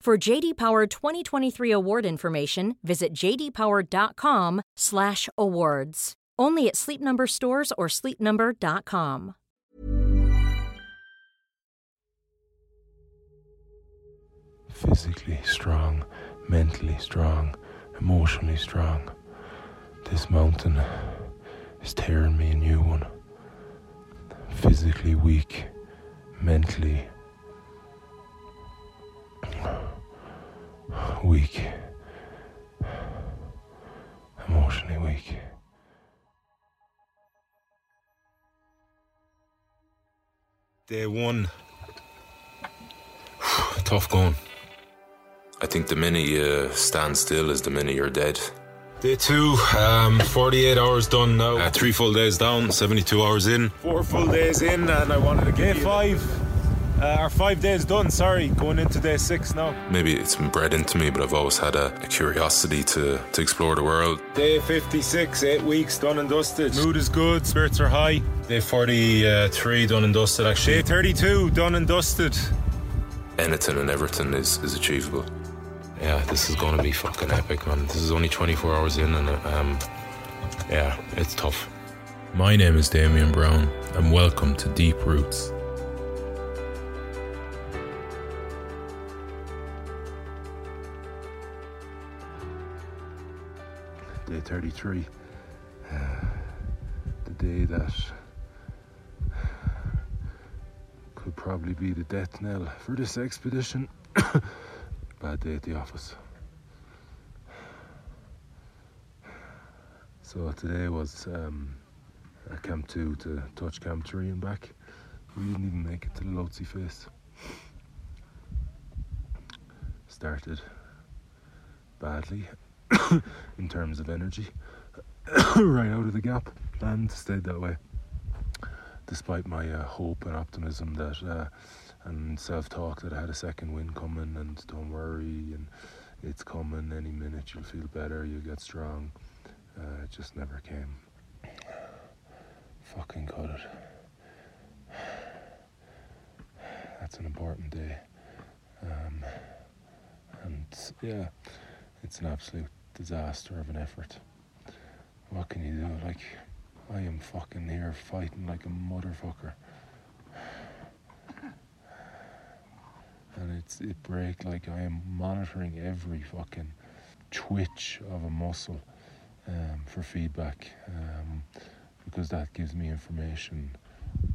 For JD Power 2023 award information, visit jdpower.com/awards. Only at Sleep Number stores or sleepnumber.com. Physically strong, mentally strong, emotionally strong. This mountain is tearing me a new one. Physically weak, mentally weak, emotionally weak. Day one. Tough going. I think the minute you stand still is the minute you're dead. Day two, um, 48 hours done now. Uh, three full days down, 72 hours in. Four full days in, and I wanted to get five. Uh, our five days done, sorry, going into day six now. Maybe it's been bred into me, but I've always had a, a curiosity to, to explore the world. Day 56, eight weeks done and dusted. Mood is good, spirits are high. Day 43 done and dusted, actually. Day 32 done and dusted. Anything and everything is, is achievable. Yeah, this is going to be fucking epic, man. This is only 24 hours in, and um, yeah, it's tough. My name is Damien Brown, and welcome to Deep Roots. Day 33, uh, the day that could probably be the death knell for this expedition. Bad day at the office. So today was um, Camp 2 to touch Camp 3 and back. We didn't even make it to the Lhotse face. Started badly in terms of energy, right out of the gap, and stayed that way. Despite my uh, hope and optimism that, uh, and self talk that I had a second win coming, and don't worry, and it's coming any minute, you'll feel better, you'll get strong. Uh, it just never came. Fucking cut it. That's an important day. Um, and yeah, it's an absolute disaster of an effort. What can you do? Like, I am fucking here fighting like a motherfucker. And it's it break like I am monitoring every fucking twitch of a muscle um, for feedback um, because that gives me information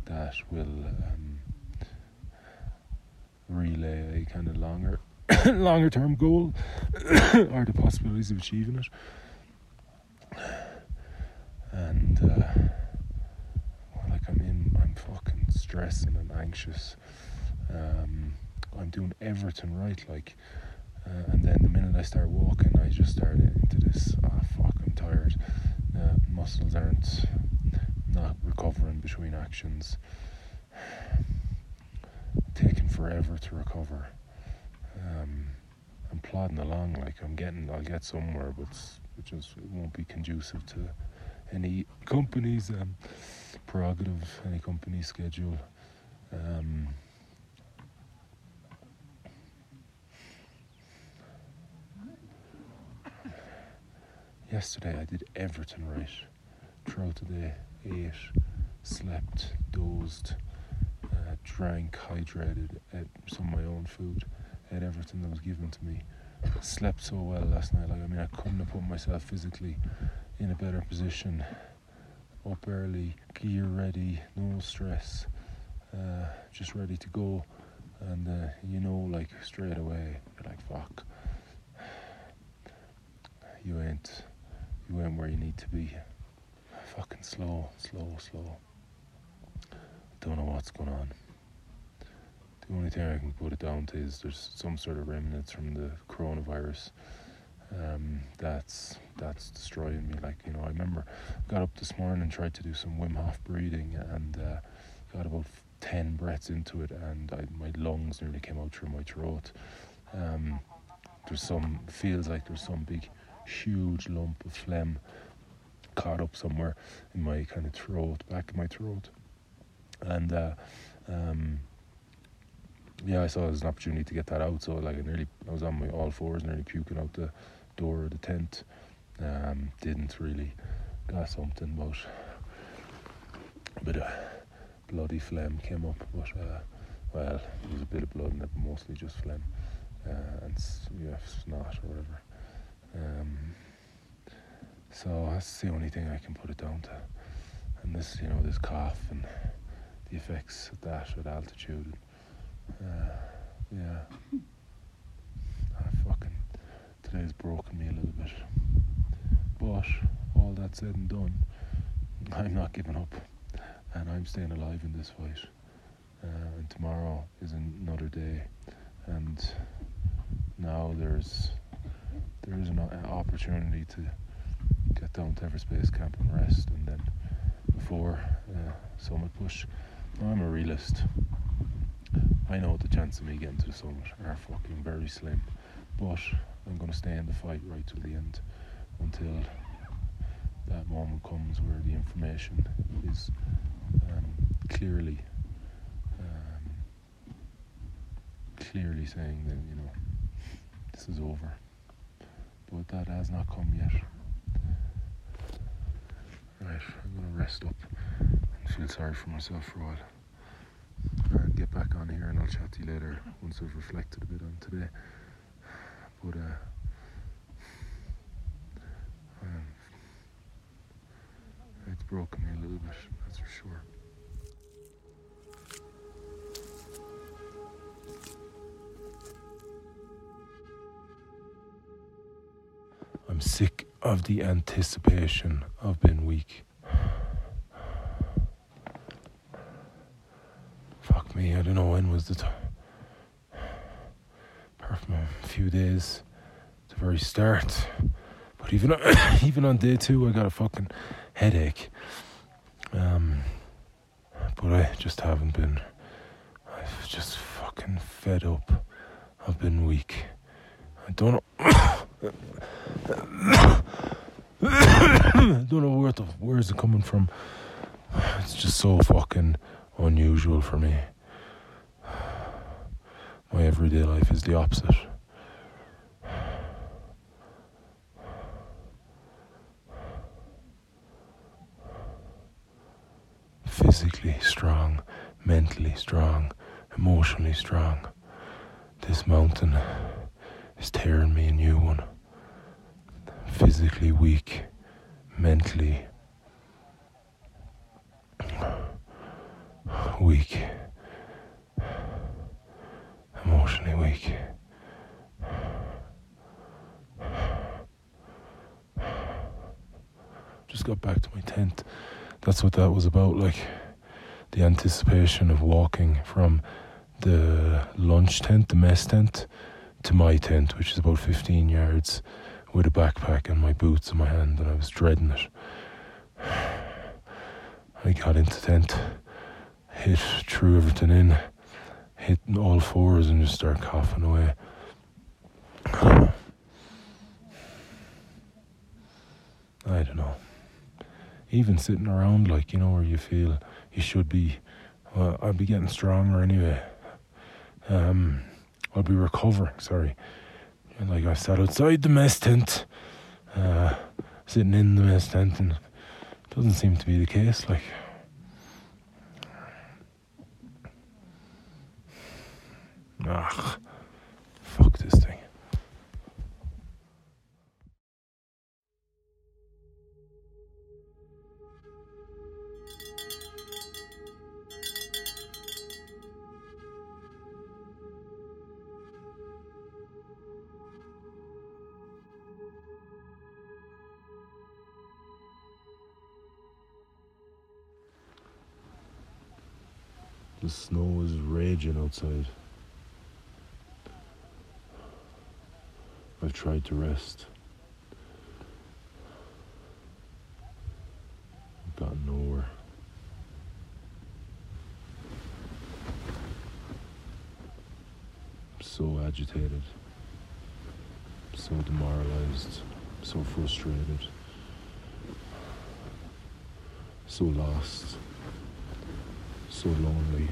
that will um, relay a kind of longer longer term goal or the possibilities of achieving it. And uh, well, like I'm in, I'm fucking stressing and anxious. Um, I'm doing everything right, like, uh, and then the minute I start walking, I just start into this. Ah, oh, fuck, I'm tired. Uh, muscles aren't not recovering between actions. Taking forever to recover. Um, I'm plodding along. Like I'm getting, I'll get somewhere, but it just it won't be conducive to any company's um, prerogative, any company schedule. Um, yesterday I did everything right throughout the day. Ate, slept, dozed, uh, drank, hydrated, ate some of my own food, ate everything that was given to me. Slept so well last night. Like I mean, I couldn't have put myself physically in a better position. Up early, gear ready, no stress, uh, just ready to go. And uh, you know, like straight away, you're like, fuck, you ain't, you ain't where you need to be. Fucking slow, slow, slow. Don't know what's going on. The only thing I can put it down to is there's some sort of remnants from the coronavirus um, that's that's destroying me. Like you know, I remember got up this morning and tried to do some Wim Hof breathing and uh, got about ten breaths into it, and I, my lungs nearly came out through my throat. Um, there's some feels like there's some big, huge lump of phlegm caught up somewhere in my kind of throat, back of my throat, and. Uh, um, yeah, I saw it as an opportunity to get that out. So like I nearly, I was on my all fours, nearly puking out the door of the tent. Um, didn't really got something, but a bit of bloody phlegm came up. But uh, well, there was a bit of blood it, but mostly just phlegm uh, and yeah, snot or whatever. Um, so that's the only thing I can put it down to. And this, you know, this cough and the effects of that at altitude. Uh, yeah. Ah, fucking today's broken me a little bit. But all that said and done, I'm not giving up, and I'm staying alive in this fight. Uh, and tomorrow is another day, and now there's there is an opportunity to get down to Everest Base Camp and rest, and then before uh, Summit Push. I'm a realist. I know the chance of me getting to the summit are fucking very slim, but I'm going to stay in the fight right till the end until that moment comes where the information is um, clearly um, clearly saying that you know this is over. But that has not come yet. Right, I'm gonna rest up and feel sorry for myself for a while back on here and I'll chat to you later once I've reflected a bit on today. But uh, um, it's broken me a little bit, that's for sure. I'm sick of the anticipation of being weak. Me. I don't know when was the time. Apart from a few days, the very start. But even even on day two, I got a fucking headache. Um, but I just haven't been. I've just fucking fed up. I've been weak. I don't know. I don't know where the where's it coming from. It's just so fucking unusual for me. My everyday life is the opposite. Physically strong, mentally strong, emotionally strong. This mountain is tearing me a new one. Physically weak, mentally weak emotionally weak. Just got back to my tent. That's what that was about. Like the anticipation of walking from the lunch tent, the mess tent, to my tent, which is about 15 yards, with a backpack and my boots in my hand, and I was dreading it. I got into tent, hit, threw everything in hit all fours and just start coughing away. I don't know. Even sitting around, like, you know, where you feel you should be, well, I'll be getting stronger anyway. Um, I'll be recovering, sorry. And like, I sat outside the mess tent, uh, sitting in the mess tent, and it doesn't seem to be the case, like. Ugh. Fuck this thing. The snow is raging outside. I've tried to rest. I've gotten nowhere. I'm so agitated, I'm so demoralized, so frustrated, so lost, so lonely.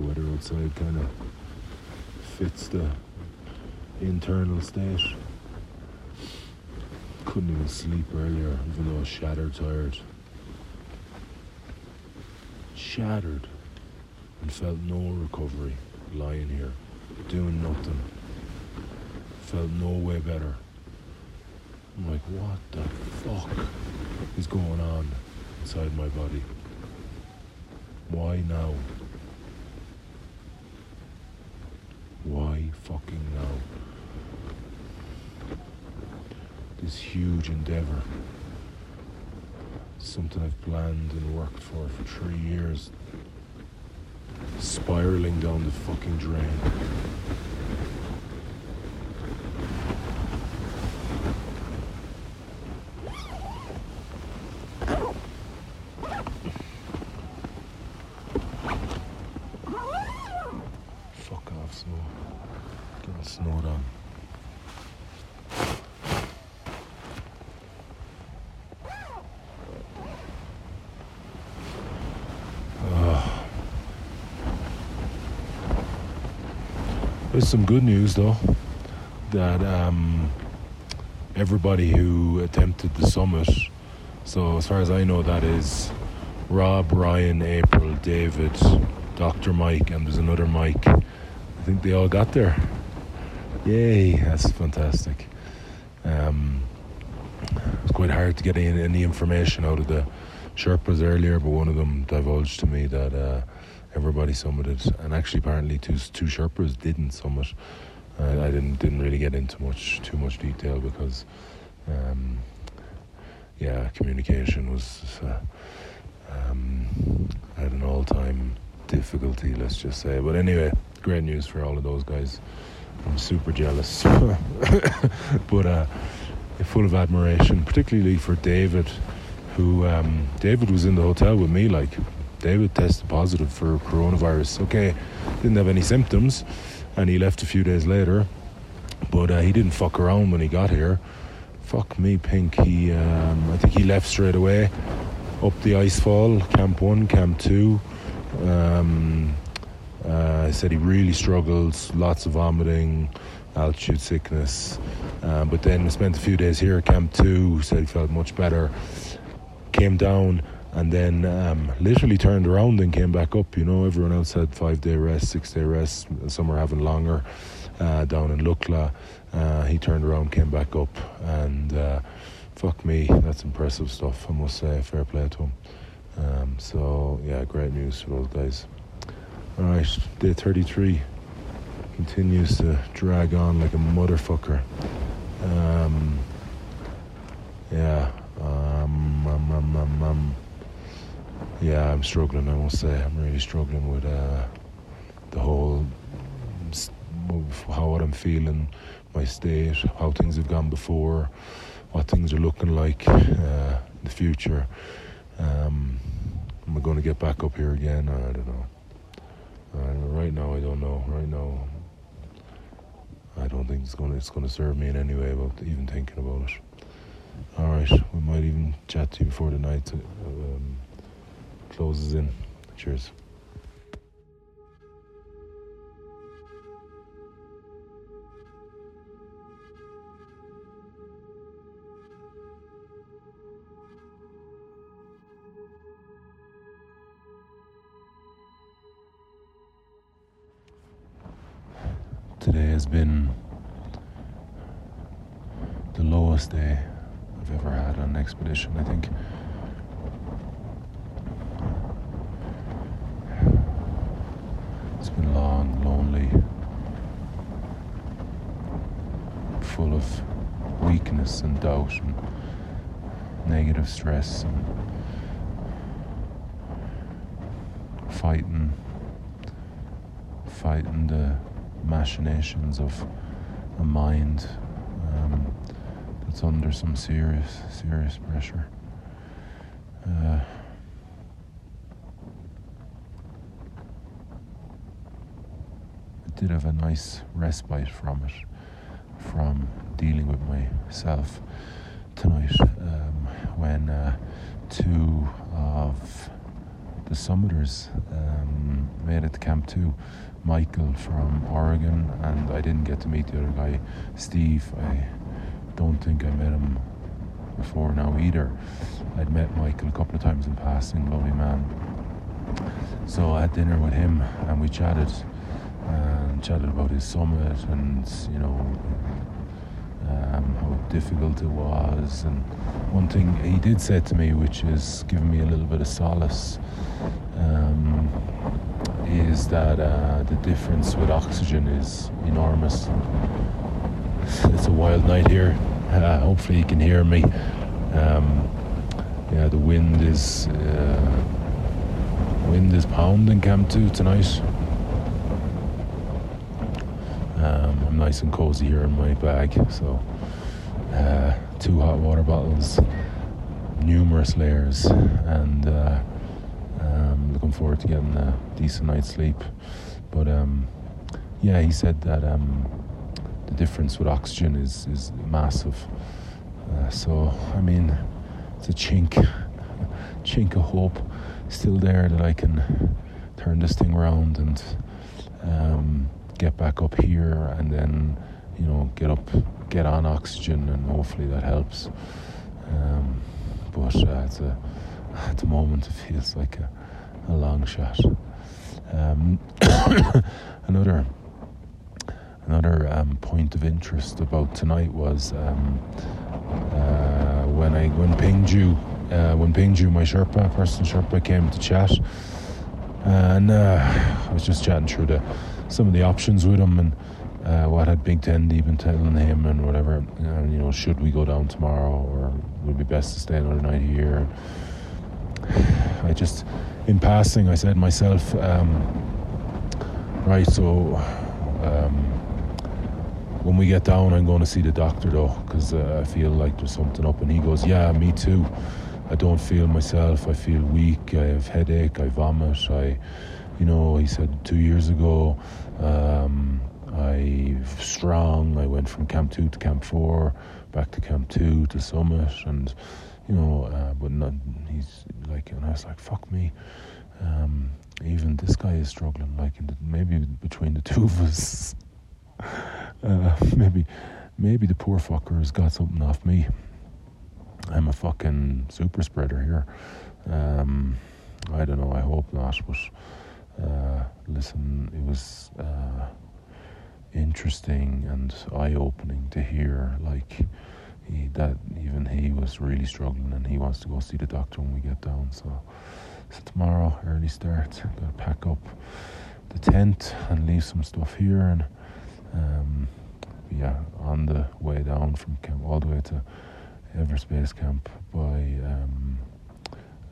the weather outside kind of fits the internal state. Couldn't even sleep earlier, even though I was shattered tired. Shattered and felt no recovery lying here, doing nothing. Felt no way better. I'm like, what the fuck is going on inside my body? Why now? Why fucking now? This huge endeavor. Something I've planned and worked for for three years. Spiraling down the fucking drain. Fuck off, snow. Getting snowed on. Ugh. There's some good news though that um, everybody who attempted the summit, so as far as I know, that is Rob, Ryan, April, David, Dr. Mike, and there's another Mike. I think they all got there. Yay, that's fantastic. Um, it was quite hard to get any, any information out of the Sherpas earlier, but one of them divulged to me that uh, everybody summited, and actually apparently two two Sherpas didn't summit. Uh, I didn't didn't really get into much too much detail because, um, yeah, communication was uh, um, at an all time difficulty. Let's just say. But anyway, great news for all of those guys. I'm super jealous, but uh, full of admiration, particularly for David, who um, David was in the hotel with me. Like David tested positive for coronavirus. Okay, didn't have any symptoms, and he left a few days later. But uh, he didn't fuck around when he got here. Fuck me, pink. He, um, I think he left straight away. Up the ice fall, camp one, camp two. Um, uh, said he really struggled, lots of vomiting, altitude sickness. Um, but then spent a few days here at Camp 2, said he felt much better. Came down and then um, literally turned around and came back up. You know, everyone else had five day rest, six day rest, some were having longer uh, down in Lukla. Uh, he turned around, came back up, and uh, fuck me, that's impressive stuff, I must say. Fair play to him. Um, so, yeah, great news for those guys. All right, day 33 continues to drag on like a motherfucker. Um, yeah, um, um, um, um, um, yeah, I'm struggling. I must say, I'm really struggling with uh, the whole how what I'm feeling, my state, how things have gone before, what things are looking like uh, in the future. Um, am I going to get back up here again? I don't know. And right now, I don't know. Right now, I don't think it's gonna it's gonna serve me in any way about even thinking about it. All right, we might even chat to you before the night um, closes in. Cheers. Today has been the lowest day I've ever had on an expedition, I think. It's been long, lonely, full of weakness and doubt and negative stress and fighting fighting the machinations of a mind um, that's under some serious, serious pressure. Uh, I did have a nice respite from it, from dealing with myself tonight um, when uh, two of the summiters um, made it to Camp 2 Michael from Oregon, and I didn't get to meet the other guy, Steve. I don't think I met him before now either. I'd met Michael a couple of times in passing, lovely man. So I had dinner with him, and we chatted and chatted about his summit, and you know difficult it was. And one thing he did say to me, which is giving me a little bit of solace. Um, is that uh, the difference with oxygen is enormous. It's a wild night here. Uh, hopefully, you can hear me. Um, yeah, the wind is uh, wind is pounding Camp Two tonight. Um, I'm nice and cozy here in my bag, so uh, two hot water bottles, numerous layers, and uh, um, looking forward to getting a decent night's sleep. But um, yeah, he said that um, the difference with oxygen is is massive. Uh, so I mean, it's a chink, chink of hope still there that I can turn this thing around and um, get back up here, and then you know get up, get on oxygen, and hopefully that helps. Um, but uh, a at the moment it feels like a, a long shot. Um, another another um, point of interest about tonight was um, uh, when I when Pingju uh, when Pingju my Sherpa person Sherpa came to chat, and uh, I was just chatting through the some of the options with him and. Uh, what had Big Tendy been telling him and whatever, and you know, should we go down tomorrow or would it be best to stay another night here? I just, in passing, I said myself, um, right, so um, when we get down, I'm going to see the doctor though, because uh, I feel like there's something up. And he goes, Yeah, me too. I don't feel myself. I feel weak. I have headache. I vomit. I, you know, he said two years ago, um, I'm strong. I went from Camp 2 to Camp 4, back to Camp 2 to Summit, and you know, uh, but not, he's like, and I was like, fuck me. Um, even this guy is struggling. Like, the, maybe between the two of us, uh, maybe, maybe the poor fucker has got something off me. I'm a fucking super spreader here. Um, I don't know. I hope not. But uh, listen, it was uh, interesting and eye-opening to hear, like he, that even he was really struggling, and he wants to go see the doctor when we get down. So, so tomorrow, early start. Got to pack up the tent and leave some stuff here, and um, yeah, on the way down from camp all the way to Everest Base Camp by. Um,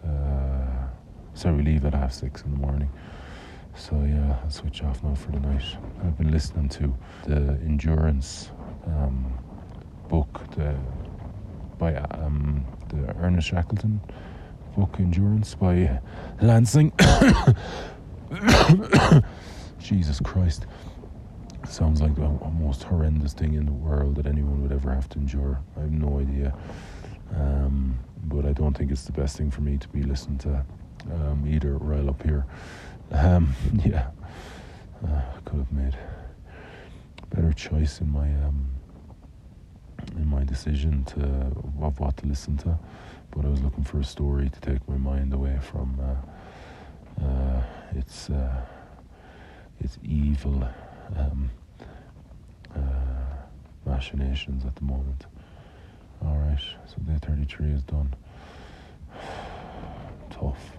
uh, so we leave at half six in the morning. So yeah, I'll switch off now for the night. I've been listening to the endurance um, book the, by um, the Ernest Shackleton book Endurance by Lansing. Jesus Christ. Sounds like the most horrendous thing in the world that anyone would ever have to endure. I have no idea. Um, but I don't think it's the best thing for me to be listening to um, either right up here. Um, yeah, uh, could have made better choice in my um, in my decision to of what to listen to. But I was looking for a story to take my mind away from uh, uh, its uh, its evil um, uh, machinations at the moment. All right, so day 33 is done. tough,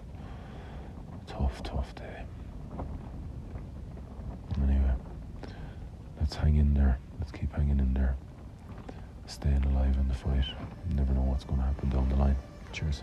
tough, tough eh? day. Anyway, let's hang in there. Let's keep hanging in there. Staying alive in the fight. Never know what's going to happen down the line. Cheers.